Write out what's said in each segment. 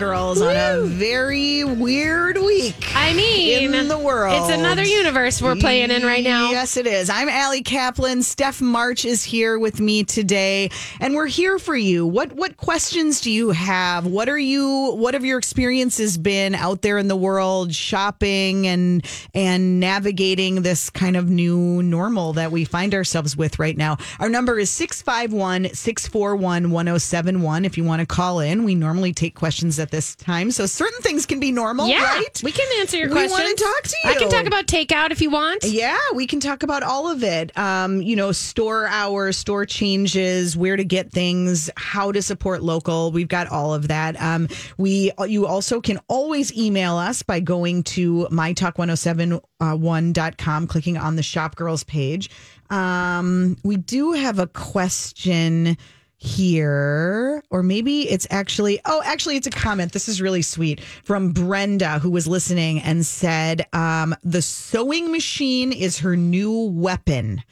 Girls on a very weird week. I mean, in the world. It's another universe we're playing in right now. Yes, it is. I'm Ali Kaplan. Steph March is here with me today, and we're here for you. What what questions do you have? What are you? What have your experiences been out there in the world, shopping and and navigating this kind of new normal that we find ourselves with right now? Our number is 651 641 1071. If you want to call in, we normally take questions at this time, so certain things can be normal, Yeah, right? we can answer your questions. We wanna talk to you. I can talk about takeout if you want. Yeah, we can talk about all of it. Um, you know, store hours, store changes, where to get things, how to support local. We've got all of that. Um, we you also can always email us by going to mytalk1071.com, clicking on the Shop Girls page. Um, we do have a question here, or maybe it's actually, oh, actually, it's a comment. This is really sweet from Brenda, who was listening and said, um, the sewing machine is her new weapon.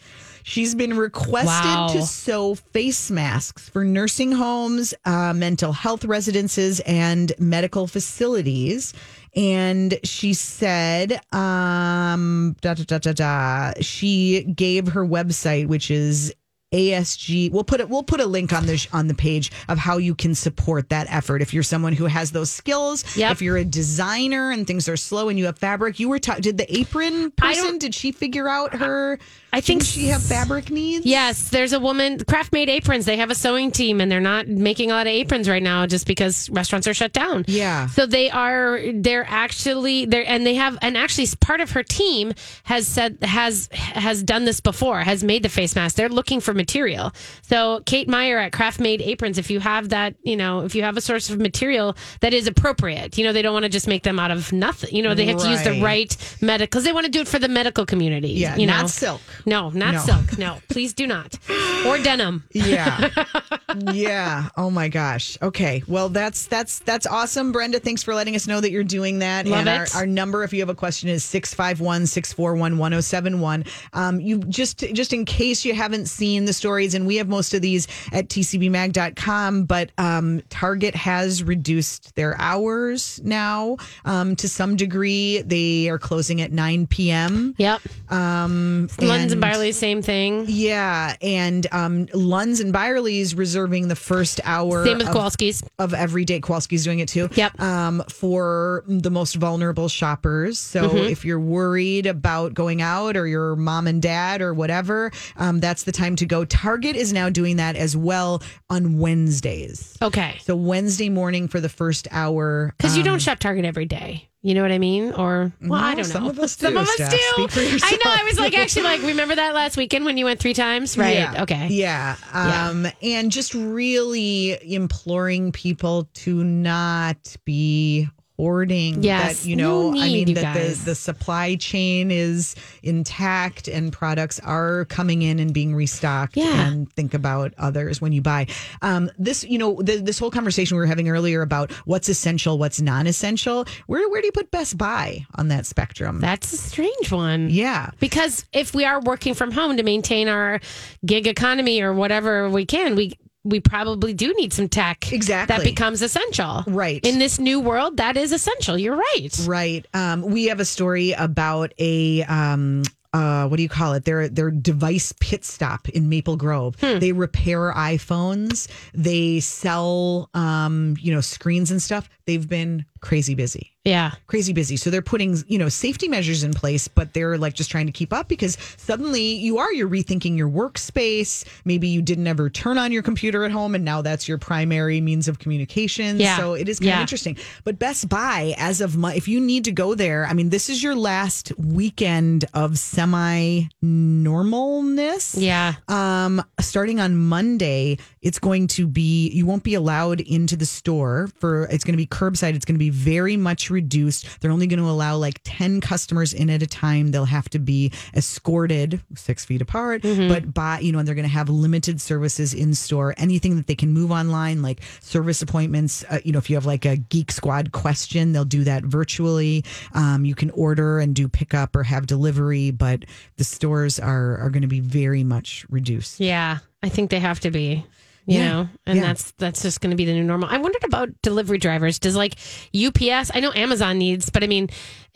She's been requested Wow. to sew face masks for nursing homes, uh, mental health residences, and medical facilities. And she said, um, da, da, da, da, da. she gave her website, which is ASG. We'll put it. We'll put a link on the on the page of how you can support that effort. If you're someone who has those skills, Yep. if you're a designer and things are slow and you have fabric, you were. Ta- did the apron person? Did she figure out her? I think she have fabric needs. Yes, there's a woman, Craft Made Aprons. They have a sewing team and they're not making a lot of aprons right now just because restaurants are shut down. Yeah. So they are, they're actually, they're, and they have, and actually part of her team has said, has, has done this before, has made the face mask. They're looking for material. So Kate Meyer at Craft Made Aprons, if you have that, you know, if you have a source of material that is appropriate, you know, they don't want to just make them out of nothing. You know, they have to use the Right. right medical, because they want to do it for the medical community. Yeah, you not silk. No, not No. silk. No, please do not. Or denim. Yeah. yeah. Oh my gosh. Okay. Well, that's that's that's awesome, Brenda. Thanks for letting us know that you're doing that. Love and it. Our, our number, if you have a question, is 651-641-1071. Um, you just just in case you haven't seen the stories, and we have most of these at tcbmag.com, but um, Target has reduced their hours now um, to some degree. They are closing at 9 p.m. Yep. Um, Lunds and Byerly, same thing. yeah, and um, Lunds and Byerly's reserving the first hour. Same with of, Kowalski's. of every day. Kowalski's doing it too. Yep. Um, for the most vulnerable shoppers. So Mm-hmm. if you're worried about going out or your mom and dad or whatever, um, that's the time to go. Target is now doing that as well on Wednesdays. Okay. So Wednesday morning for the first hour. Because you um, don't shop Target every day. You know what I mean? Or, well, I don't know. some of us Some do, of us Steph. do. I know. I was like, actually, like, remember that last weekend when you went three times? Right. Yeah. Okay. Yeah. Yeah. Um, and just really imploring people to not be hoarding. Yes, That, you know, no I mean, that guys. the, the supply chain is intact and products are coming in and being restocked. Yeah. And think about others when you buy. Um, this, you know, the, this whole conversation we were having earlier about what's essential, what's non essential. Where, where do you put Best Buy on that spectrum? That's a strange one. yeah. Because if we are working from home to maintain our gig economy or whatever we can, we we probably do need some tech Exactly. that becomes essential. Right. In this new world, that is essential. You're right. Right. Um, we have a story about a um, uh, what do you call it? Their their device pit stop in Maple Grove. Hmm. They repair iPhones. They sell um, you know screens and stuff. They've been crazy busy. Yeah. Crazy busy. So they're putting, you know, safety measures in place, but they're like just trying to keep up because suddenly you are, you're rethinking your workspace. Maybe you didn't ever turn on your computer at home and now that's your primary means of communication. Yeah. So it is kind Yeah. of interesting. But Best Buy, as of Mo- if you need to go there, I mean, this is your last weekend of semi normalness. Yeah. Um, starting on Monday, it's going to be you won't be allowed into the store for it's going to be curbside. It's going to be very much reduced. They're only going to allow like ten customers in at a time. They'll have to be escorted six feet apart, but by you know, and they're going to have limited services in store. Anything that they can move online, like service appointments. Uh, you know, if you have like a Geek Squad question, they'll do that virtually. Um, you can order and do pickup or have delivery, but the stores are are going to be very much reduced. Yeah. I think they have to be. You Yeah. know, and Yeah. that's that's just going to be the new normal. I wondered about delivery drivers. Does like UPS? I know Amazon needs, but I mean,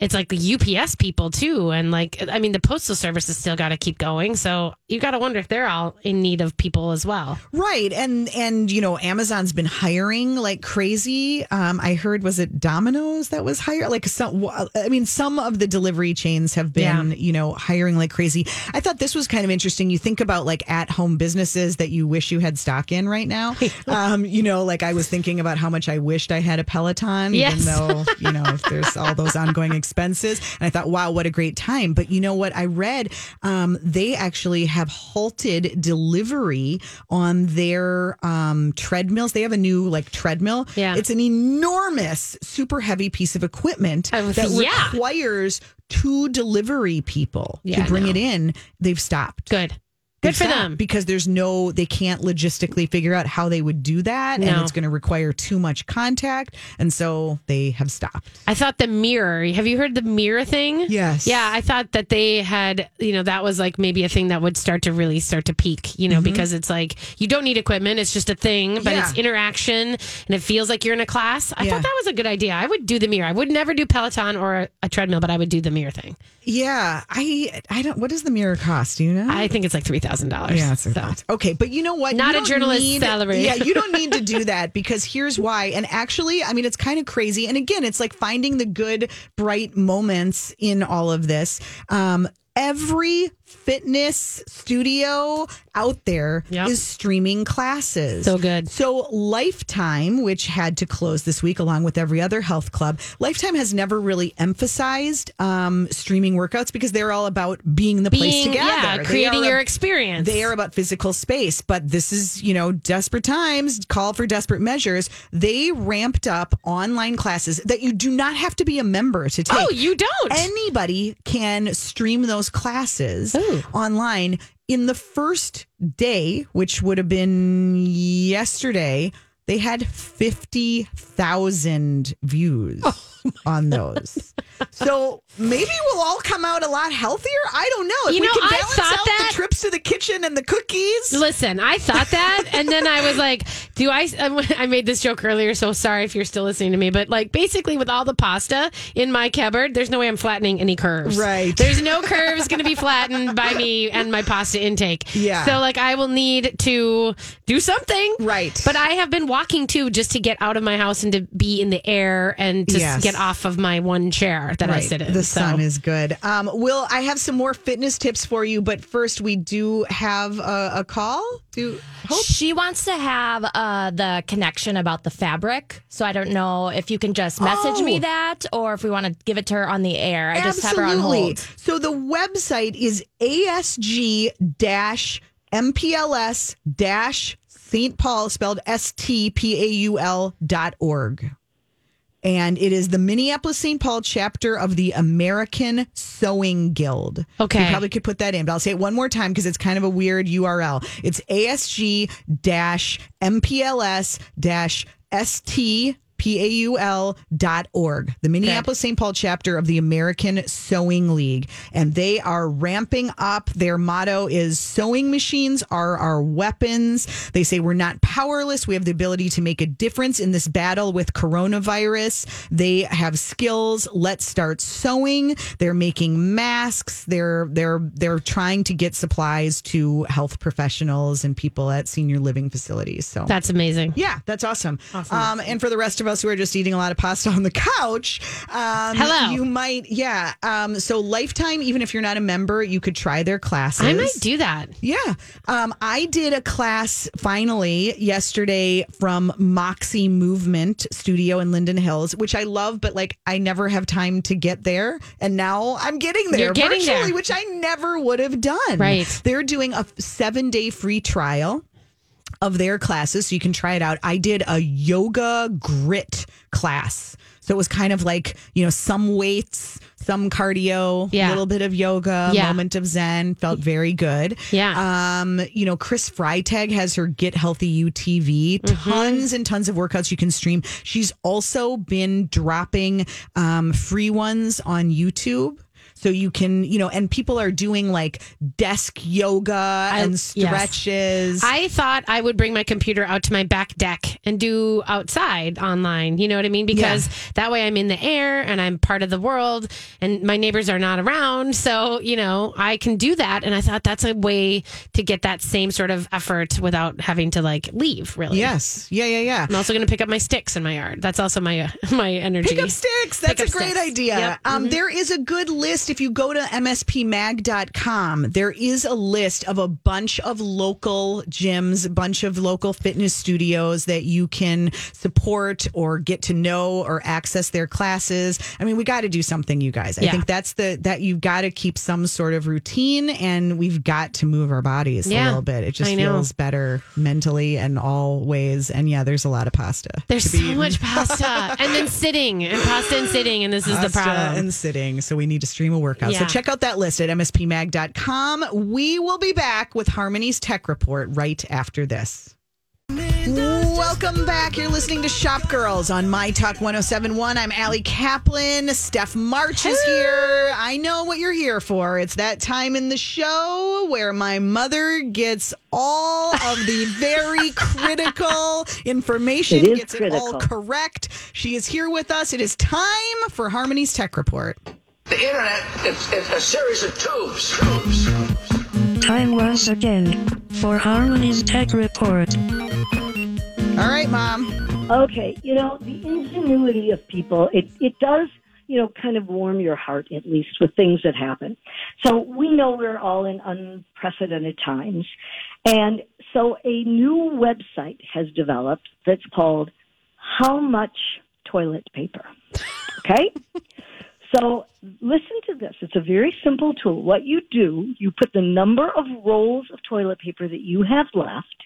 it's like the UPS people too, and like I mean, the postal service has still got to keep going. So you got to wonder if they're all in need of people as well. Right. And and you know, Amazon's been hiring like crazy. Um, I heard was it Domino's that was hired like some I mean, some of the delivery chains have been, Yeah. you know, hiring like crazy. I thought this was kind of interesting. You think about like at home businesses that you wish you had stock in right now. um, you know, like I was thinking about how much I wished I had a Peloton, Yes. even though, you know, if there's all those ongoing expenses. And I thought, wow, what a great time. But you know what? I read um, they actually have halted delivery on their um, treadmills. They have a new like treadmill. Yeah. It's an enormous, super heavy piece of equipment Uh, that yeah. requires two delivery people Yeah, to bring it in. They've stopped. Good, good for them. because there's no they can't logistically figure out how they would do that and it's going to require too much contact and so they have stopped I thought the mirror. Have you heard the mirror thing? Yes. Yeah, I thought that they had, you know, that was like maybe a thing that would start to really start to peak, you know, because it's like you don't need equipment, it's just a thing, but Mm-hmm. Yeah. it's interaction and it feels like you're in a class. I Yeah. thought that was a good idea. I would do the mirror. I would never do Peloton or a, a treadmill, but I would do the mirror thing. yeah i i don't what does the mirror cost do you know I think it's like $3,000. Yeah, it's a so. lot. Okay, but you know what? Not You a don't journalist's need- salary. Yeah, you don't need to do that because here's why. And actually, I mean, it's kind of crazy. And again, it's like finding the good, bright moments in all of this. Um, every fitness studio out there is Yep. streaming classes. So good. So Lifetime, which had to close this week along with every other health club, Lifetime has never really emphasized um, streaming workouts because they're all about being the place Being, together. yeah, creating your a- experience. they are about physical space, but this is, you know, desperate times, call for desperate measures. They ramped up online classes that you do not have to be a member to take. Oh, you don't. Anybody can stream those classes Ooh. online. In the first day, which would have been yesterday, they had 50,000 views Oh on those. so maybe we'll all come out a lot healthier. I don't know. If You we know, can I balance thought out that- the trips to the kitchen and the cookies. Listen, I thought that, and then I was like, "Do I?" I made this joke earlier, so sorry if you're still listening to me. But like, basically, with all the pasta in my cupboard, there's no way I'm flattening any curves. Right. There's no curves going to be flattened by me and my pasta intake. Yeah. So like, I will need to do something. Right. But I have been walking too, just to get out of my house and to be in the air and to Yes. get off of my one chair that I sit in. The So- sun is good. Um, Will, I have some more fitness tips for you, but first we do have a, a call. Do hope. She wants to have uh, the connection about the fabric. So I don't know if you can just message Oh. me that or if we want to give it to her on the air. I just have her on hold. So the website is asg mpls dash St. Paul, spelled S T P A U L dot org. And it is the Minneapolis St. Paul chapter of the American Sewing Guild. Okay. You probably could put that in, but I'll say it one more time because it's kind of a weird URL. It's ASG MPLS ST P-A-U-L dot org, the Minneapolis St. Paul chapter of the American Sewing League. And they are ramping up. Their motto is sewing machines are our weapons. They say we're not powerless. We have the ability to make a difference in this battle with coronavirus. They have skills. Let's start sewing. They're making masks. They're they're they're trying to get supplies to health professionals and people at senior living facilities. So That's amazing. yeah, that's awesome. Um, and for the rest of us who are just eating a lot of pasta on the couch, um, Hello. You might, yeah. Um, so Lifetime, even if you're not a member, you could try their classes. I might do that. Yeah. Um, I did a class finally yesterday from Moxie Movement Studio in Linden Hills, which I love, but like I never have time to get there. And now I'm getting there You're getting virtually, there. which I never would have done. Right. They're doing a seven day free trial of their classes so you can try it out. I did a yoga grit class. So it was kind of like, you know, some weights, some cardio, a Yeah. little bit of yoga, Yeah. moment of zen, felt very good. Yeah. Um, you know, Chris Freytag has her Get Healthy UTV, Mm-hmm. tons and tons of workouts you can stream. She's also been dropping um, free ones on YouTube. So you can, you know, and people are doing like desk yoga and yes. stretches. I thought I would bring my computer out to my back deck and do outside online. You know what I mean? Because that way I'm in the air and I'm part of the world and my neighbors are not around. So, you know, I can do that. And I thought that's a way to get that same sort of effort without having to like leave, really. yes. Yeah, yeah, yeah. I'm also going to pick up my sticks in my yard. That's also my uh, my energy. Pick up sticks. That's a great sticks. idea. Yep. Um, there is a good list. If you go to mspmag.com, there is a list of a bunch of local gyms, a bunch of local fitness studios that you can support or get to know or access their classes. I mean, we got to do something, you guys. I Yeah. think that's the, that you've got to keep some sort of routine and we've got to move our bodies a little bit. It just feels better mentally and all ways. And yeah, there's a lot of pasta. There's so eaten. much pasta and then sitting and pasta and sitting. And this is the problem. and sitting. So we need to stream a workout. So check out that list at mspmag.com. We will be back with Harmony's Tech Report right after this. Welcome back. You're listening to Shop Girls on My Talk 1071. I'm Ali Kaplan. Steph March is here. I know what you're here for. It's that time in the show where my mother gets all of the very critical information, gets it all correct. She is here with us. It is time for Harmony's Tech Report. The internet is, is a series of tubes. Tubes. Time once again for Harmony's Tech Report. All right, Mom. Okay, you know, the ingenuity of people, it, it does, you know, kind of warm your heart, at least with things that happen. So we know we're all in unprecedented times. And so a new website has developed that's called How Much Toilet Paper. Okay? So listen to this. It's a very simple tool. What you do, you put the number of rolls of toilet paper that you have left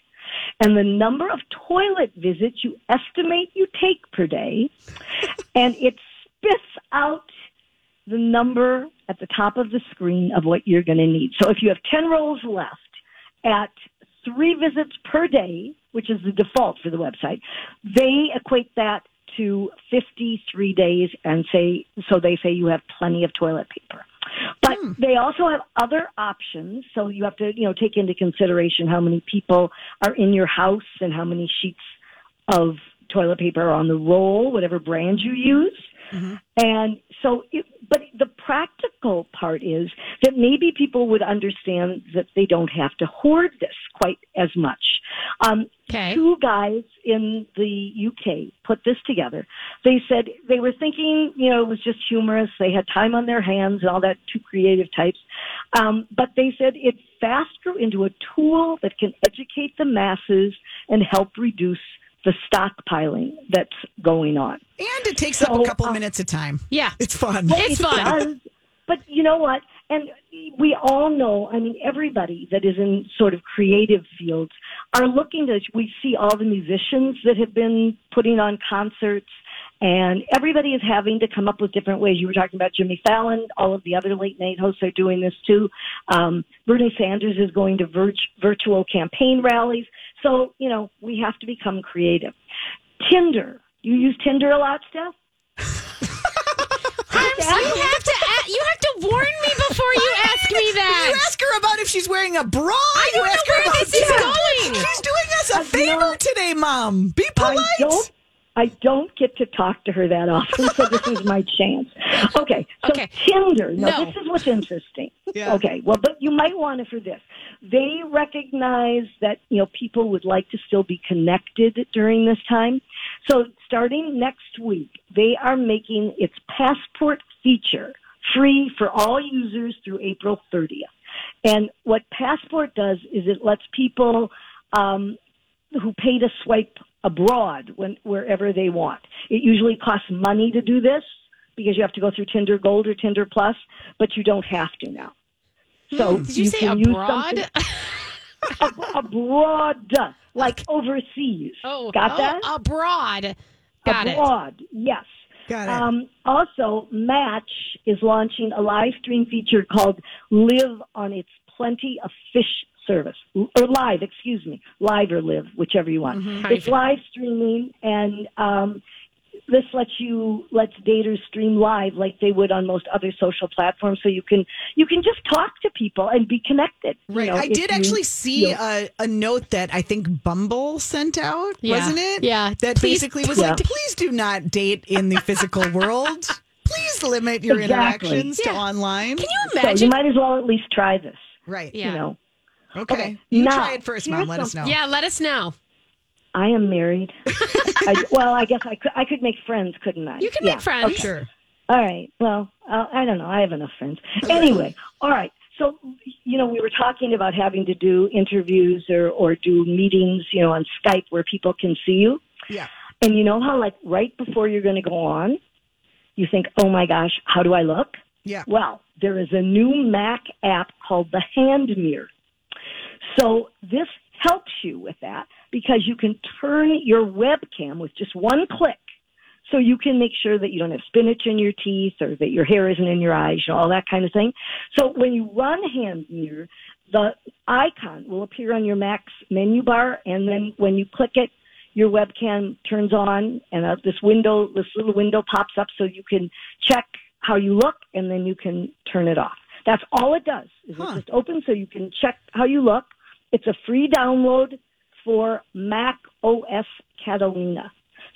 and the number of toilet visits you estimate you take per day, and it spits out the number at the top of the screen of what you're going to need. So if you have 10 rolls left at three visits per day, which is the default for the website, they equate that to 53 days and say, so they say you have plenty of toilet paper. But hmm. they also have other options. So you have to, you know, take into consideration how many people are in your house and how many sheets of toilet paper are on the roll, whatever brand you use. And so, it, but the practical part is that maybe people would understand that they don't have to hoard this quite as much. Um, Okay. Two guys in the UK put this together. They said they were thinking, you know, it was just humorous. They had time on their hands and all that, two creative types. Um, but they said it fast grew into a tool that can educate the masses and help reduce the stockpiling that's going on. And it takes up a couple uh, minutes of time. Yeah. It's fun. It's It fun. does. But you know what? And we all know, I mean, everybody that is in sort of creative fields are looking to, we see all the musicians that have been putting on concerts and everybody is having to come up with different ways. You were talking about Jimmy Fallon. All of the other late night hosts are doing this too. Um, Bernie Sanders is going to virt- virtual campaign rallies. So, you know, we have to become creative. Tinder. You use Tinder a lot, Steph? Harms, you have to a- you have to warn me before you ask me that. You ask her about if she's wearing a bra. I you don't ask know her where about this is Yeah. going. She's doing us a favor know- today, Mom. Be polite. I don't. I don't get to talk to her that often, so this is my chance. Okay, so Okay. Tinder. Now, No. this is what's interesting. Yeah. Okay, well, but you might want it for this. They recognize that you know people would like to still be connected during this time, so starting next week, they are making its passport feature free for all users through April 30th. And what Passport does is it lets people um, who pay to swipe abroad when wherever they want. It usually costs money to do this because you have to go through Tinder Gold or Tinder Plus, but you don't have to now. So Hmm. Did you, say can abroad? ab- abroad, like overseas. oh, got oh, that? abroad. Got it. abroad, yes. Got it. Um, also, Match is launching a live stream feature called Live on its Plenty of Fish service. Or live, excuse me. Live or live, whichever you want. You It's live streaming and um, this lets you lets daters stream live like they would on most other social platforms, so you can you can just talk to people and be connected. you Right. know, I did you- actually see you know. a, a note that I think Bumble sent out, Yeah. wasn't it? Yeah. That Please- basically was Yeah. like, please do not date in the physical world. Please limit your Exactly. interactions to online. Can you So you might as well at least try this. right. Yeah. You know, Okay. Okay. You Now, try it first, Mom. here's Let us know. yeah, let us know. I am married. I, well, I guess I could I could make friends, couldn't I? You can Yeah. make friends. Sure. All right. Well, uh, I don't know. I have enough friends. Anyway, all right. So, you know, we were talking about having to do interviews or, or do meetings, you know, on Skype where people can see you. Yeah. And you know how, like, right before you're going to go on, you think, oh my gosh, how do I look? Yeah. Well, there is a new Mac app called the Hand Mirror. So this helps you with that because you can turn your webcam with just one click. So you can make sure that you don't have spinach in your teeth or that your hair isn't in your eyes, you know, all that kind of thing. So when you run Hand Mirror, the icon will appear on your Mac's menu bar, and then when you click it, your webcam turns on, and uh, this window, this little window pops up, so you can check how you look, and then you can turn it off. That's all it does. Is Huh. It just opens so you can check how you look. It's a free download for Mac OS Catalina.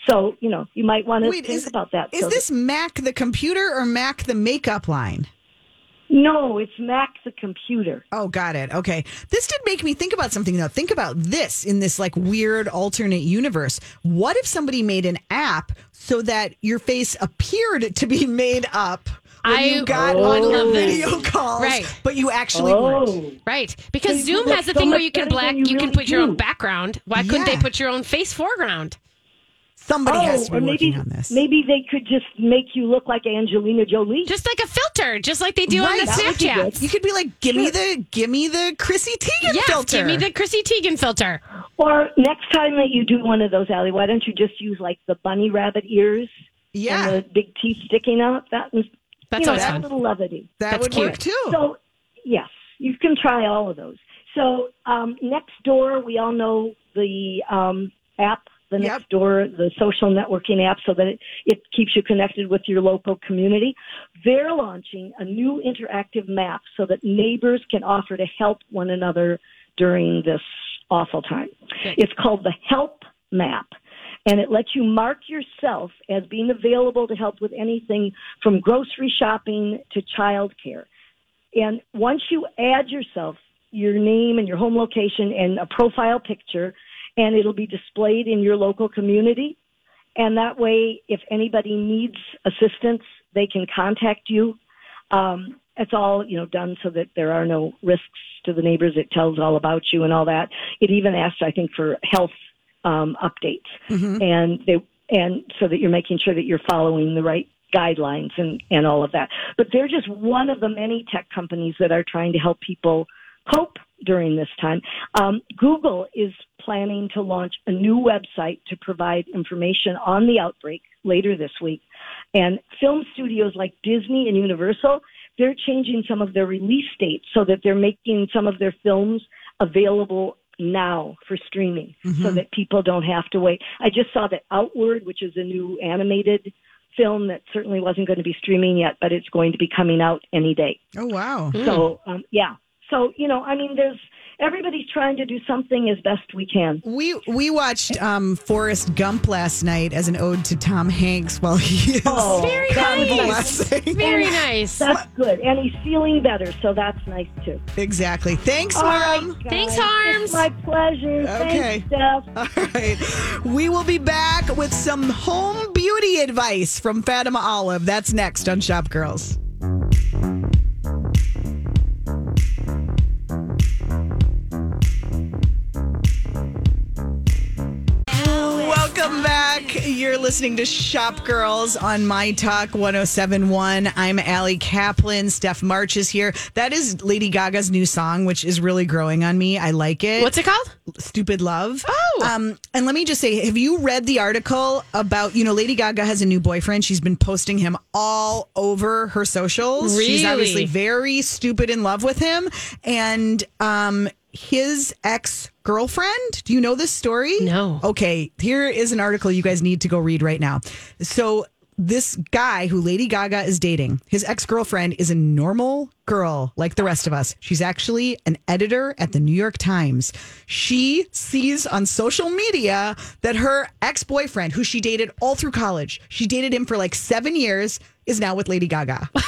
So you know you might want to Wait, think is, about that. is So this Mac the computer or Mac the makeup line? no? It's Mac the computer. Oh, got it. Okay. This did make me think about something though. Think about this in this like weird alternate universe. What if somebody made an app so that your face appeared to be made up I you got would on your video calls, Right. but you actually weren't? Oh, Right. Because So Zoom has the so thing where you can black than you, you can really put your own background. Why couldn't Yeah. they put your own face foreground? Somebody has oh, to be Oh, or working maybe on this. maybe they could just make you look like Angelina Jolie. Just like a filter, just like they do on the that would be Snapchat. You could be like, give me the, give me the Chrissy Teigen Yes, filter. give me the Chrissy Teigen filter. Or next time that you do one of those, Allie, why don't you just use like the bunny rabbit ears yeah, and the big teeth sticking out? That was That's you know, always that fun. little levity. that that's would cute. work too. So yes, you can try all of those. So um, next door, we all know the um, app. The Yep. Nextdoor, the social networking app, so that it, it keeps you connected with your local community. They're launching a new interactive map so that neighbors can offer to help one another during this awful time. Good. It's called the Help Map. And it lets you mark yourself as being available to help with anything from grocery shopping to childcare. And once you add yourself, your name and your home location and a profile picture, and it'll be displayed in your local community. And that way, if anybody needs assistance, they can contact you. Um, it's all you know done so that there are no risks to the neighbors. It tells all about you and all that. It even asks, I think, for health um, updates, and they and so that you're making sure that you're following the right guidelines and and all of that. But they're just one of the many tech companies that are trying to help people cope during this time. Um, Google is planning to launch a new website to provide information on the outbreak later this week. And film studios like Disney and Universal, they're changing some of their release dates so that they're making some of their films available now for streaming so that people don't have to wait. I just saw that Onward, which is a new animated film that certainly wasn't going to be streaming yet, but it's going to be coming out any day. oh wow. So, um, yeah. So, you know, I mean, there's everybody's trying to do something as best we can. We we watched um, Forrest Gump last night as an ode to Tom Hanks while he is Oh, Very that nice. Very nice. That's good. And he's feeling better, so that's nice too. Exactly. Thanks, All right, Mom. guys. Thanks, Harms. It's my pleasure. Okay. Thanks, Steph. All right. We will be back with some home beauty advice from Fatima Olive. That's next on Shop Girls. Listening to Shop Girls on My Talk 1071. I'm Ali Kaplan. Steph March is here. That is Lady Gaga's new song, which is really growing on me. I like it. What's it called? Stupid Love. Oh. Um, and let me just say, have you read the article about, you know, Lady Gaga has a new boyfriend. She's been posting him all over her socials. She's obviously very stupid in love with him. And um his ex girlfriend. Do you know this story? No. Okay, here is an article you guys need to go read right now. So, this guy who Lady Gaga is dating, his ex girlfriend is a normal girl like the rest of us. She's actually an editor at the New York Times. She sees on social media that her ex boyfriend, who she dated all through college, she dated him for like seven years, is now with Lady Gaga.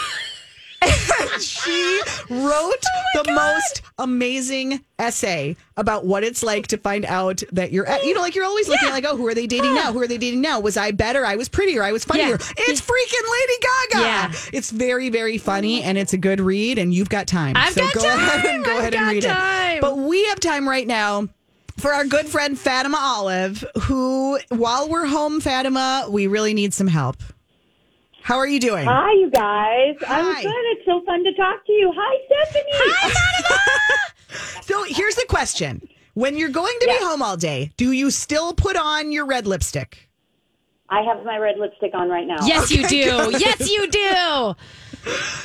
She wrote oh the most amazing essay about what it's like to find out that you're, you know, like you're always looking like, oh, who are they dating now? Who are they dating now? Was I better? I was prettier. I was funnier. Yeah. It's freaking Lady Gaga. Yeah. It's very, very funny and it's a good read and you've got time. I've so got go ahead time. and go I've ahead and read time. it. But we have time right now for our good friend Fatima Olive, who, while we're home, Fatima, we really need some help. How are you doing? Hi, you guys. I'm good. It's so fun to talk to you. Hi, Stephanie. Hi, so here's the question. When you're going to be home all day, do you still put on your red lipstick? I have my red lipstick on right now. Yes, you do. Yes, you do.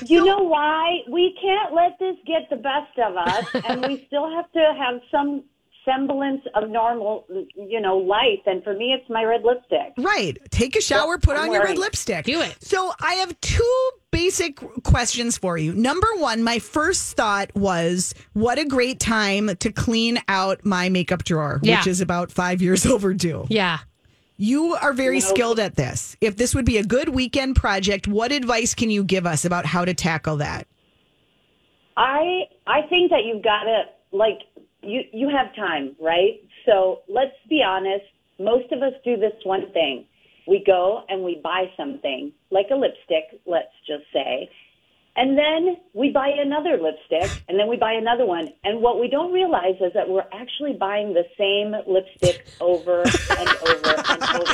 You know why? We can't let this get the best of us, and we still have to have some semblance of normal, you know, life. And for me, it's my red lipstick. Right. Take a shower, put I'm on your red it. lipstick. Do it. So I have two basic questions for you. Number one, my first thought was what a great time to clean out my makeup drawer, Yeah. which is about five years overdue. Yeah. You are very skilled at this. If this would be a good weekend project, what advice can you give us about how to tackle that? I I think that you've got to like you you have time, right? So let's be honest. Most of us do this one thing. We go and we buy something, like a lipstick, let's just say. And then we buy another lipstick, and then we buy another one. And what we don't realize is that we're actually buying the same lipstick over and over and over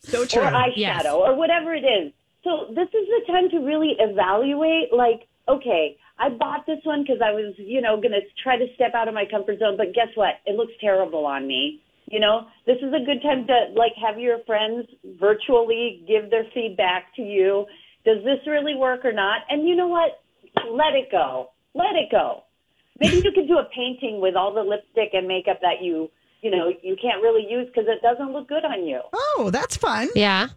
So true. or eyeshadow Yes. or whatever it is. So this is the time to really evaluate like, okay, I bought this one because I was, you know, going to try to step out of my comfort zone, but guess what? It looks terrible on me. You know, this is a good time to like have your friends virtually give their feedback to you. Does this really work or not? And you know what? Let it go. Let it go. Maybe you could do a painting with all the lipstick and makeup that you, you know, you can't really use because it doesn't look good on you. oh, that's fun. Yeah.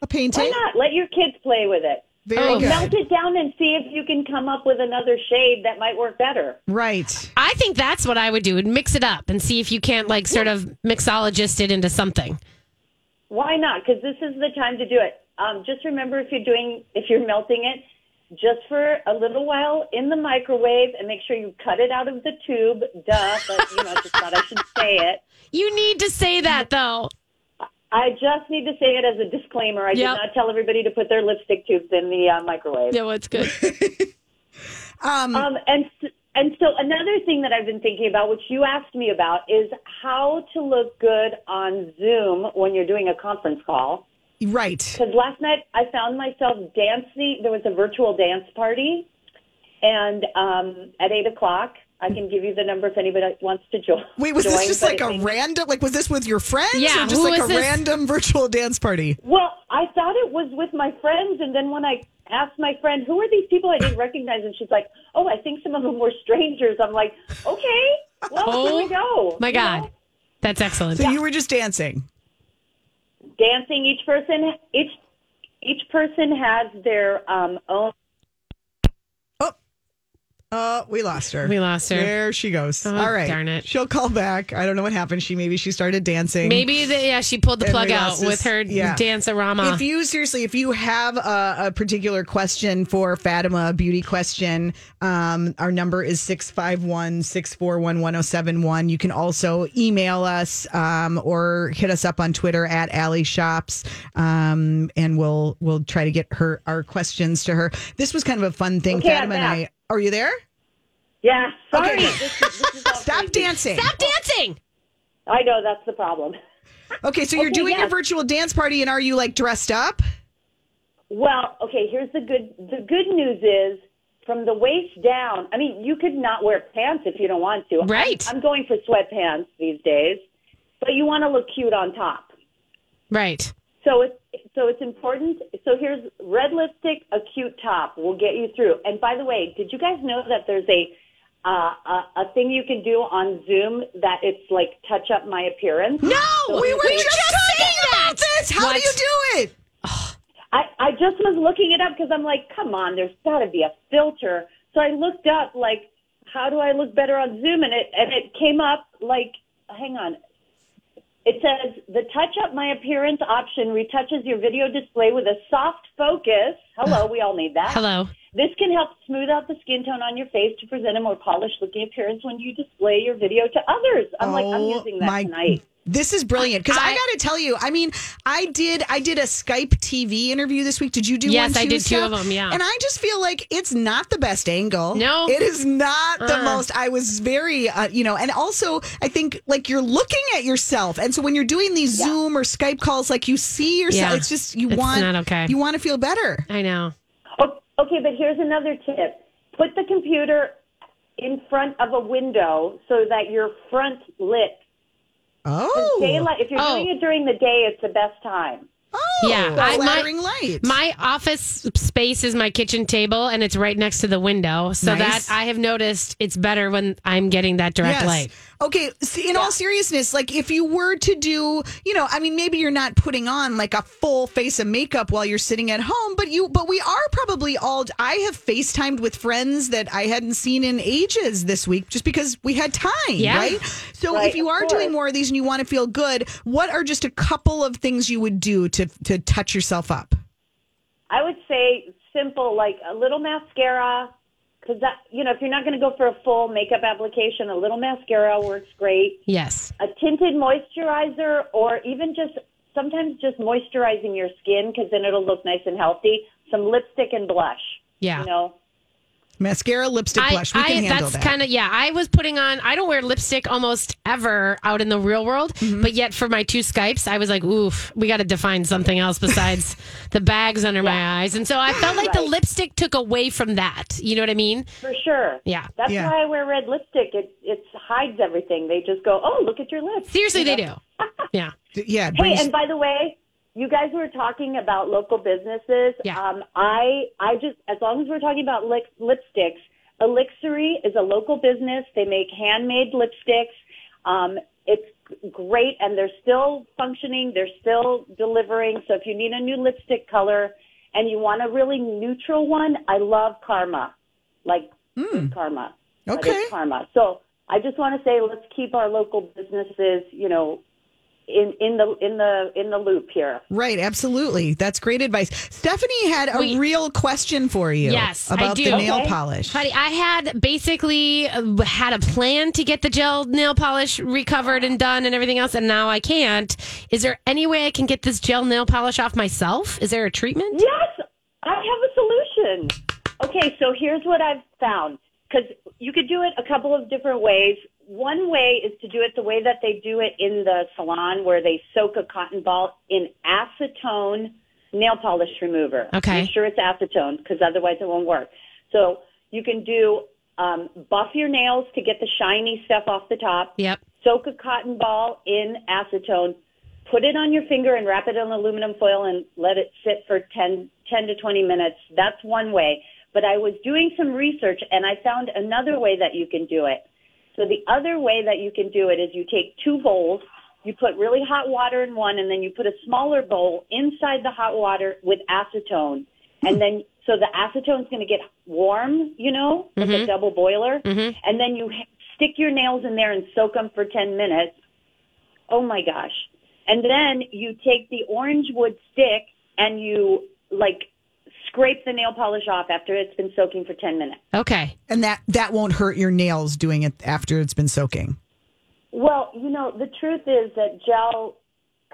A painting. Why not? Let your kids play with it. Very Oh, good. Melt it down and see if you can come up with another shade that might work better. Right. I think that's what I would do. Would mix it up and see if you can't like sort of mixologist it into something. Why not? Because this is the time to do it. Um, just remember if you're doing, if you're melting it, just for a little while in the microwave and make sure you cut it out of the tube. Duh, but you know, just thought I should say it. You need to say that though. I just need to say it as a disclaimer. I Yep. did not tell everybody to put their lipstick tubes in the uh, microwave. No, it's good. Um, Um, and and so another thing that I've been thinking about, which you asked me about, is how to look good on Zoom when you're doing a conference call. right. Because last night I found myself dancing. There was a virtual dance party, and um, at eight o'clock, I can give you the number if anybody wants to join. Wait, was join, this just like a random? Like, was this with your friends? Yeah, or just like a this? random virtual dance party? Well, I thought it was with my friends, and then when I asked my friend, "Who are these people I didn't recognize?" and she's like, "Oh, I think some of them were strangers." I'm like, "Okay, well, here we go." My You God. know? That's excellent. So you were just dancing. dancing. Each person, each each person has their um, own. Oh, we lost her. We lost her. There she goes. Oh, All right. darn it. She'll call back. I don't know what happened. She maybe she started dancing. Maybe the, yeah, she pulled the plug out this- with her yeah. dance-a-rama. If you seriously, if you have a, a particular question for Fatima, a beauty question, um, our number is 651 641 1071. You can also email us um, or hit us up on Twitter at Alley Shops, um, and we'll we'll try to get her our questions to her. This was kind of a fun thing. Okay, Fatima and I. back. Are you there? Yeah, sorry. Okay. This is, this is Stop crazy. dancing. Stop dancing. I know that's the problem. Okay, so you're Okay, doing your virtual dance party, and are you like dressed up? Well, okay. Here's the good. The good news is from the waist down. I mean, you could not wear pants if you don't want to. I'm- Right. I'm, going for sweatpants these days, but you want to look cute on top. Right. So it's so it's important. So here's red lipstick, a cute top will get you through. And by the way, did you guys know that there's a uh, a, a thing you can do on Zoom that it's like touch up my appearance. No, We were we just, talking about this. How What? do you do it? I, I just was looking it up because I'm like, come on, there's got to be a filter. So I looked up like, how do I look better on Zoom? And it and it came up like, hang on. It says the touch up my appearance option retouches your video display with a soft focus. Hello, we all need that. Hello. This can help smooth out the skin tone on your face to present a more polished looking appearance when you display your video to others. I'm like, I'm Oh, using that my- tonight. This is brilliant because I, I- got to tell you. I mean, I did I did a Skype TV interview this week. Did you do Yes, one? I too, did two of them. yeah. And I just feel like it's not the best angle. No. it is not the Uh. most. I was very, uh, you know, and also I think like you're looking at yourself, and so when you're doing these Zoom or Skype calls, like you see yourself. Yeah. It's just you It's want not okay. You want to feel better. I know. Okay, but here's another tip. Put the computer in front of a window so that your front lit. Oh, Daylight, if you're Oh. doing it during the day, it's the best time. Oh, Yeah, I- my- flattering light. My office space is my kitchen table, and it's right next to the window, so Nice. that I have noticed it's better when I'm getting that direct light. Okay. see, In all seriousness, like if you were to do, you know, I mean, maybe you're not putting on like a full face of makeup while you're sitting at home, but you, but we are probably all. I have FaceTimed with friends that I hadn't seen in ages this week, just because we had time, Yeah. right? So Right, if you are course. doing more of these and you want to feel good, what are just a couple of things you would do to to touch yourself up? I would say simple, like a little mascara, because that, you know, if you're not going to go for a full makeup application, a little mascara works great. Yes. A tinted moisturizer, or even just sometimes just moisturizing your skin, because then it'll look nice and healthy. Some lipstick and blush. Yeah. You know, Mascara, lipstick, I, blush. We can I handle that's that. kind of yeah. I was putting on. I don't wear lipstick almost ever out in the real world, Mm-hmm. but yet for my two Skypes, I was like, oof, we got to define something else besides the bags under my eyes. And so I felt like the lipstick took away from that. You know what I mean? for sure. Yeah. That's Yeah. why I wear red lipstick. It it hides everything. They just go, oh, look at your lips. Seriously, You they know? do. Yeah. yeah. Hey, brings- and by the way, you guys were talking about local businesses. Yeah. Um, I I just as long as we're talking about lip, lipsticks, Elixery is a local business. They make handmade lipsticks. Um, it's great, and they're still functioning. They're still delivering. So if you need a new lipstick color and you want a really neutral one, I love Karma, like good Karma. Okay. Karma. So I just want to say, let's keep our local businesses, you know, in in the in the in the loop here. Right, absolutely. That's great advice. Stephanie had a Wait. real question for you. Yes, I about do. the nail Okay. polish. Honey, I had basically uh, had a plan to get the gel nail polish recovered and done and everything else, and now I can't. Is there any way I can get this gel nail polish off myself? Is there a treatment? Yes, I have a solution. Okay, so here's what I've found because you could do it a couple of different ways. One way is to do it the way that they do it in the salon, where they soak a cotton ball in acetone nail polish remover. Okay. Make sure it's acetone because otherwise it won't work. So you can do um, buff your nails to get the shiny stuff off the top. Yep. soak a cotton ball in acetone, put it on your finger and wrap it in aluminum foil and let it sit for 10, 10 to 20 minutes. That's one way. But I was doing some research and I found another way that you can do it. So the other way that you can do it is you take two bowls, you put really hot water in one, and then you put a smaller bowl inside the hot water with acetone. And hmm. then, so the acetone's going to get warm, you know, like a mm-hmm. double boiler. Mm-hmm. And then you stick your nails in there and soak them for 10 minutes. Oh my gosh. And then you take the orange wood stick and you like scrape the nail polish off after it's been soaking for 10 minutes. Okay. and that that won't hurt your nails doing it after it's been soaking. Well, you know, the truth is that gel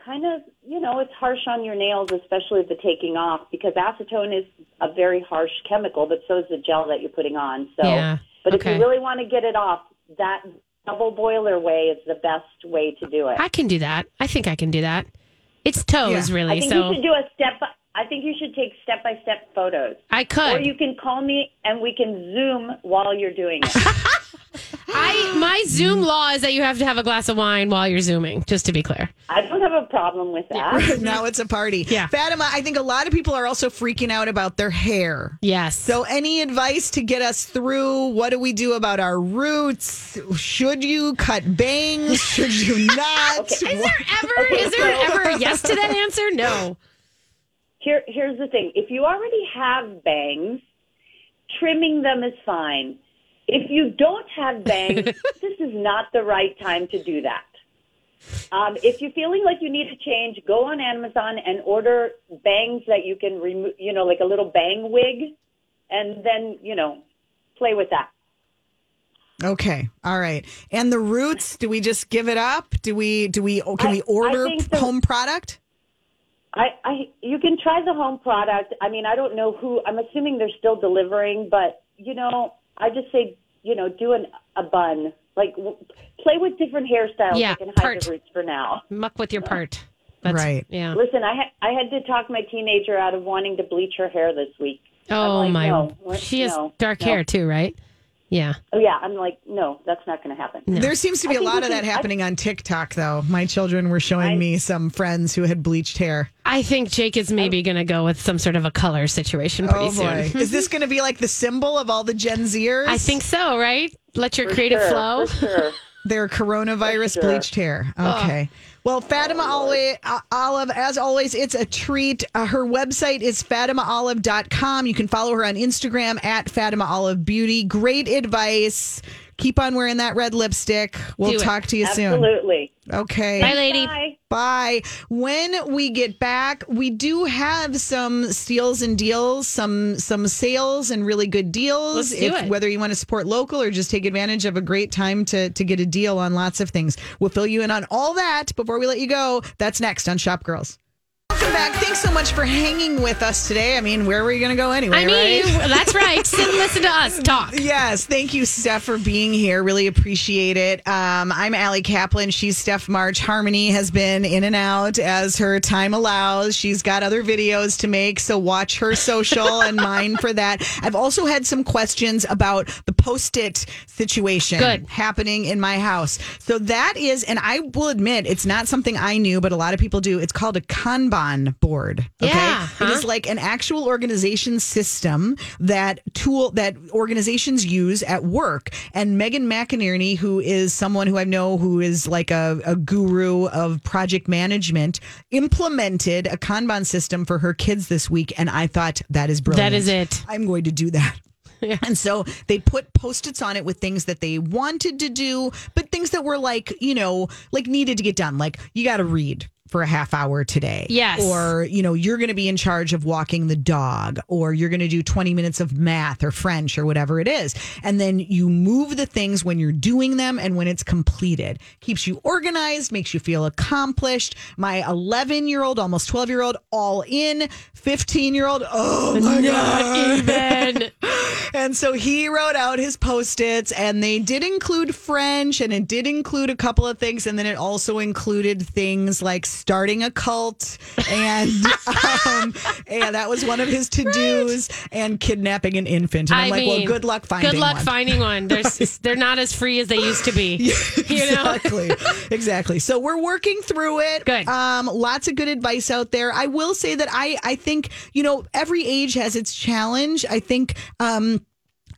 kind of, you know, it's harsh on your nails, especially the taking off, because acetone is a very harsh chemical, but so is the gel that you're putting on. So, Yeah, but if you really want to get it off, that double boiler way is the best way to do it. I can do that. I think I can do that. It's toes, Yeah. really. I think so you should do a step. By I think you should take step by step photos, I could. or you can call me and we can Zoom while you're doing it. I my Zoom law is that you have to have a glass of wine while you're zooming. Just to be clear. I don't have a problem with that. now it's a party. Yeah. Fatima, I think a lot of people are also freaking out about their hair. Yes. So, any advice to get us through? What do we do about our roots? Should you cut bangs? Should you not? is there ever is there ever a yes to that answer? No. Here, here's the thing. If you already have bangs, trimming them is fine. If you don't have bangs, this is not the right time to do that. Um, if you're feeling like you need a change, go on Amazon and order bangs that you can remove, you know, like a little bang wig, and then, you know, play with that. Okay. All right. And the roots, do we just give it up? Do we do we can I- we order the- home product? I, I, you can try the home product. I mean, I don't know who. I'm assuming they're still delivering, but you know, I just say, you know, do an, a bun. Like, w- play with different hairstyles. Yeah, you can hide part. the roots for now. Muck with your part. Right. Yeah. Listen, I ha- I had to talk my teenager out of wanting to bleach her hair this week. Oh like, my. no, what- she has no, dark no. hair too, right? Yeah. Oh yeah, I'm like, no, that's not going to happen. There seems to be I a lot we of that can- I- happening on TikTok, though. My children were showing I- me some friends who had bleached hair. I think Jake is maybe oh. going to go with some sort of a color situation oh, pretty Oh soon. is this going to be like the symbol of all the Gen Zers? I think so, right? Let your For creative sure, flow. For sure. Their coronavirus Sure. bleached hair. Oh. Okay. Well, Fatima Oli- uh, Olive, as always, it's a treat. Uh, her website is fatimaolive.com. You can follow her on Instagram at Fatima Olive Beauty. Great advice. Keep on wearing that red lipstick. We'll Do it. talk to you soon. Absolutely. Okay. Bye, lady. Bye. Bye. When we get back, we do have some steals and deals, some some sales and really good deals. Let's do if it. whether you want to support local or just take advantage of a great time to to get a deal on lots of things. We'll fill you in on all that before we let you go. That's next on Shop Girls. Welcome back. Thanks so much for hanging with us today. I mean, where were you going to go anyway? I mean, right? that's right. Sit and listen to us talk. Yes, thank you, Steph, for being here. Really appreciate it. Um, I'm Ali Kaplan. She's Steph March. Harmony has been in and out as her time allows. She's got other videos to make, so watch her social and mine for that. I've also had some questions about the post-it situation Good. happening in my house. So that is, and I will admit, it's not something I knew, but a lot of people do. It's called a Kanban board. Okay, Yeah, it huh? is like an actual organization system that tool that organizations use at work. And Megan McInerney, who is someone who I know who is like a, a guru of project management, implemented a Kanban system for her kids this week. And I thought that is brilliant. That is it. I'm going to do that. And so they put post-its on it with things that they wanted to do, but things that were like, you know, like needed to get done. Like you got to read for a half hour today. Yes. Or, you know, you're going to be in charge of walking the dog or you're going to do 20 minutes of math or French or whatever it is. And then you move the things when you're doing them and when it's completed. Keeps you organized, makes you feel accomplished. My 11 year old, almost 12 year old, all in. 15 year old, oh my God. Even. And so he wrote out his post its, and they did include French, and it did include a couple of things. And then it also included things like starting a cult, and um, and that was one of his to dos, and kidnapping an infant. And I'm I like, mean, well, good luck finding Good luck one. finding one. There's, they're not as free as they used to be. You know? exactly exactly so we're working through it Good. um lots of good advice out there i will say that i i think you know every age has its challenge i think um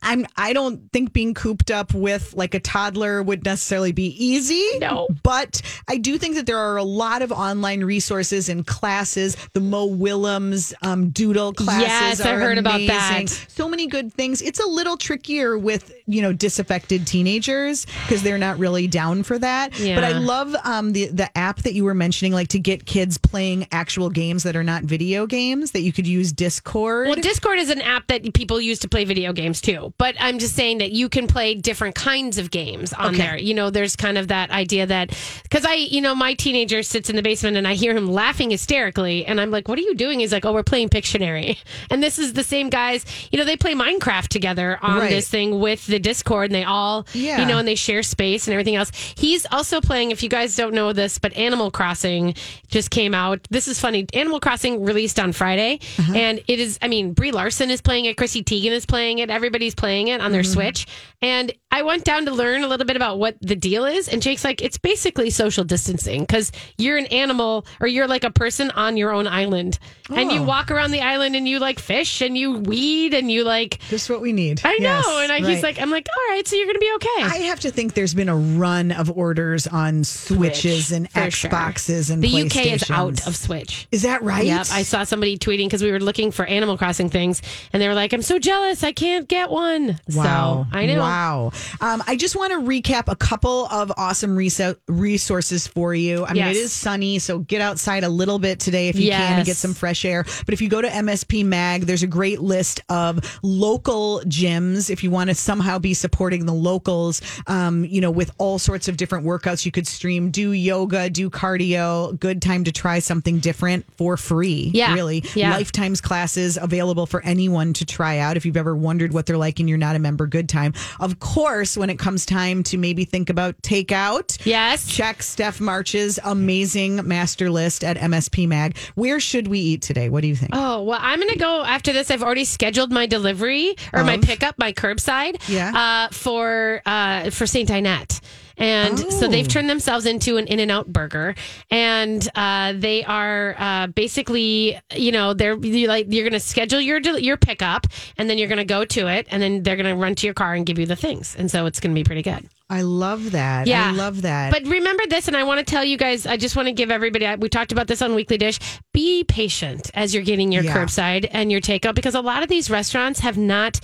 I'm I don't think being cooped up with like a toddler would necessarily be easy. No. But I do think that there are a lot of online resources and classes. The Mo Willems um, doodle classes Yes, I heard about that. So many good things. It's a little trickier with, you know, disaffected teenagers because they're not really down for that. But I love um, the the app that you were mentioning, like to get kids playing actual games that are not video games that you could use Discord. Well, Discord is an app that people use to play video games too. But I'm just saying that you can play different kinds of games on Okay. there. You know, there's kind of that idea that because I, you know, my teenager sits in the basement and I hear him laughing hysterically, and I'm like, "What are you doing?" He's like, "Oh, we're playing Pictionary." And this is the same guys. You know, they play Minecraft together on Right. this thing with the Discord, and they all, Yeah. you know, and they share space and everything else. He's also playing. If you guys don't know this, but Animal Crossing just came out. This is funny. Animal Crossing released on Friday, Uh-huh. and it is. I mean, Brie Larson is playing it. Chrissy Teigen is playing it. Everybody's playing it on their mm-hmm. Switch. And I went down to learn a little bit about what the deal is. And Jake's like, it's basically social distancing because you're an animal or you're like a person on your own island. And you Oh. walk around the island and you like fish and you weed and you like, Just what we need. I know. Yes, and I, right. he's like, I'm like, all right, so you're going to be okay. I have to think there's been a run of orders on Switches and for sure. Xboxes and the UK is out of Switch. Is that right? Yep, I saw somebody tweeting because we were looking for Animal Crossing things, and they were like, "I'm so jealous, I can't get one." Wow. So I know. Wow. Um, I just want to recap a couple of awesome reso- resources for you. I mean, Yes. it is sunny, so get outside a little bit today if you can and get some fresh air. But if you go to MSP Mag, there's a great list of local gyms if you want to somehow be supporting the locals, um, you know, with all sorts of different workouts you could stream, do yoga, do cardio, good time to try something different for free. Yeah. Really. Yeah. Lifetimes classes available for anyone to try out if you've ever wondered what they're like and you're not a member, good time. Of course, when it comes time to maybe think about takeout, Yes. check Steph March's amazing master list at MSP Mag. Where should we eat today? What do you think? Oh well, I'm gonna go after this. I've already scheduled my delivery or my pickup, my curbside, Yeah. uh, for uh, for Saint Dinette. And so they've Oh. turned themselves into an In and Out burger, and uh, they are uh, basically, you know, they're you're like you're going to schedule your your pickup, and then you're going to go to it, and then they're going to run to your car and give you the things, and so it's going to be pretty good. I love that. Yeah. I love that. But remember this, and I want to tell you guys, I just want to give everybody, we talked about this on Weekly Dish. Be patient as you're getting your Yeah. curbside and your takeout because a lot of these restaurants have not,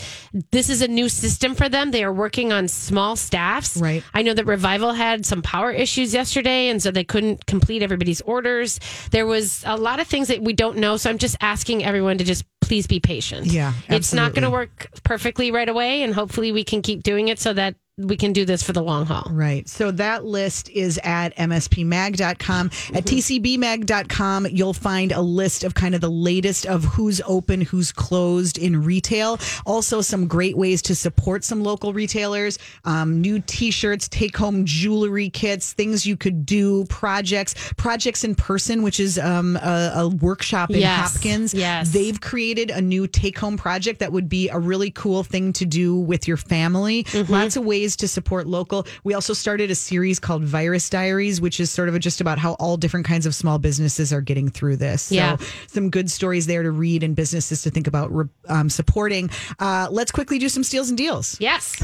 this is a new system for them. They are working on small staffs. Right. I know that Revival had some power issues yesterday, and so they couldn't complete everybody's orders. There was a lot of things that we don't know. So I'm just asking everyone to just please be patient. Yeah, It's not going to work perfectly right away, and hopefully we can keep doing it so that we can do this for the long haul. Right. So that list is at mspmag.com. At tcbmag.com, you'll find a list of kind of the latest of who's open, who's closed in retail. Also, some great ways to support some local retailers, um, new t shirts, take home jewelry kits, things you could do, projects, projects in person, which is um, a, a workshop in Yes. Hopkins. Yes. They've created a new take home project that would be a really cool thing to do with your family. Mm-hmm. Lots of ways to support local. We also started a series called Virus Diaries, which is sort of just about how all different kinds of small businesses are getting through this. So Yeah. some good stories there to read and businesses to think about um, supporting. Uh, let's quickly do some steals and deals. Yes.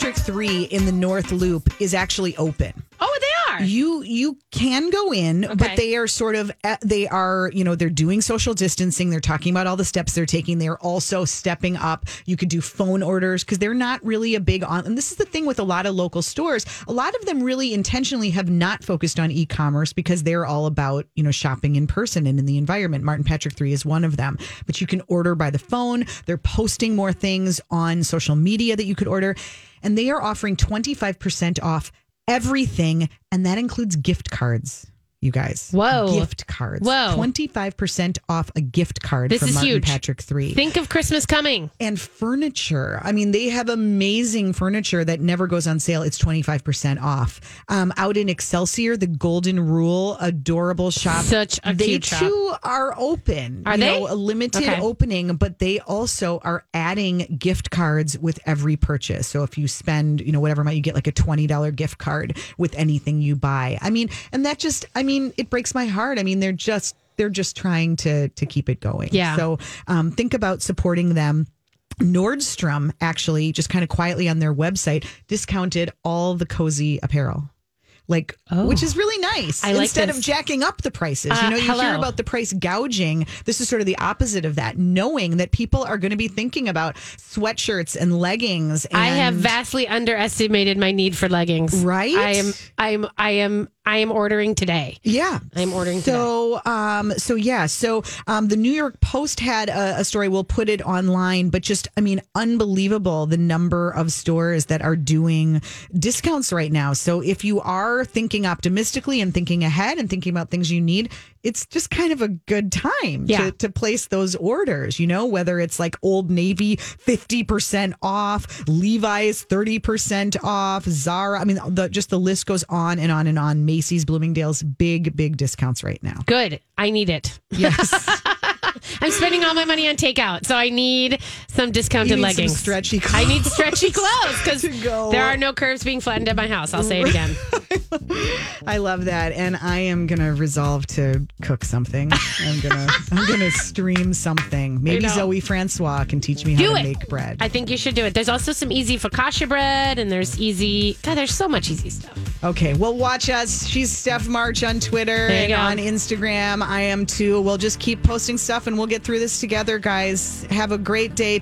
Patrick 3 in the North Loop is actually open. Oh, they are. You you can go in, Okay. but they are sort of uh, they are you know they're doing social distancing. They're talking about all the steps they're taking. They're also stepping up. You could do phone orders because they're not really a big on. And this is the thing with a lot of local stores. A lot of them really intentionally have not focused on e-commerce because they're all about you know shopping in person and in the environment. Martin Patrick Three is one of them. But you can order by the phone. They're posting more things on social media that you could order, and they are offering twenty five percent off everything, and that includes gift cards. You guys, Whoa. gift cards, Whoa. twenty five percent off a gift card This from is Martin huge. Patrick Three Think of Christmas coming. and furniture. I mean, they have amazing furniture that never goes on sale. It's 25% off. Um, out in Excelsior, the Golden Rule, adorable shop. Such a they cute shop. too are open. Are you they? Know, a limited Okay. opening, but they also are adding gift cards with every purchase. So if you spend, you know, whatever amount, you get like a $20 gift card with anything you buy. I mean, and that just, I mean, it breaks my heart. I mean, they're just, they're just trying to to keep it going. Yeah. So um, think about supporting them. Nordstrom actually just kind of quietly on their website discounted all the cozy apparel. Like, which is really nice. Oh. I like Instead this. of jacking up the prices, Uh, you know, you hear about the price gouging. This is sort of the opposite of that. Knowing that people are going to be thinking about sweatshirts and leggings. And, I have vastly underestimated my need for leggings. Right? I am. I am. I am. I am ordering today. Yeah, I'm ordering So, um, so yeah, so um, the New York Post had a, a story. We'll put it online, but just, I mean, unbelievable the number of stores that are doing discounts right now. So, if you are thinking optimistically and thinking ahead and thinking about things you need, it's just kind of a good time Yeah. to, to place those orders, you know, whether it's like Old Navy 50% off, Levi's 30% off, Zara. I mean, the, just the list goes on and on and on. Macy's, Bloomingdale's, big, big discounts right now. Good. I need it. Yes. I'm spending all my money on takeout, so I need some discounted You need some leggings. stretchy I need stretchy clothes because To go. there are no curves being flattened at my house. I'll say it again. I love that, and I am gonna resolve to cook something. I'm gonna I'm gonna stream something. Maybe know. Zoe Francois can teach me how Do to it. make bread. I think you should do it. There's also some easy focaccia bread, and there's easy. God, there's so much easy stuff. okay, well, watch us. She's Steph March on Twitter There you and go. on Instagram. I am too. We'll just keep posting stuff, and we'll get through this together, guys. Have a great day.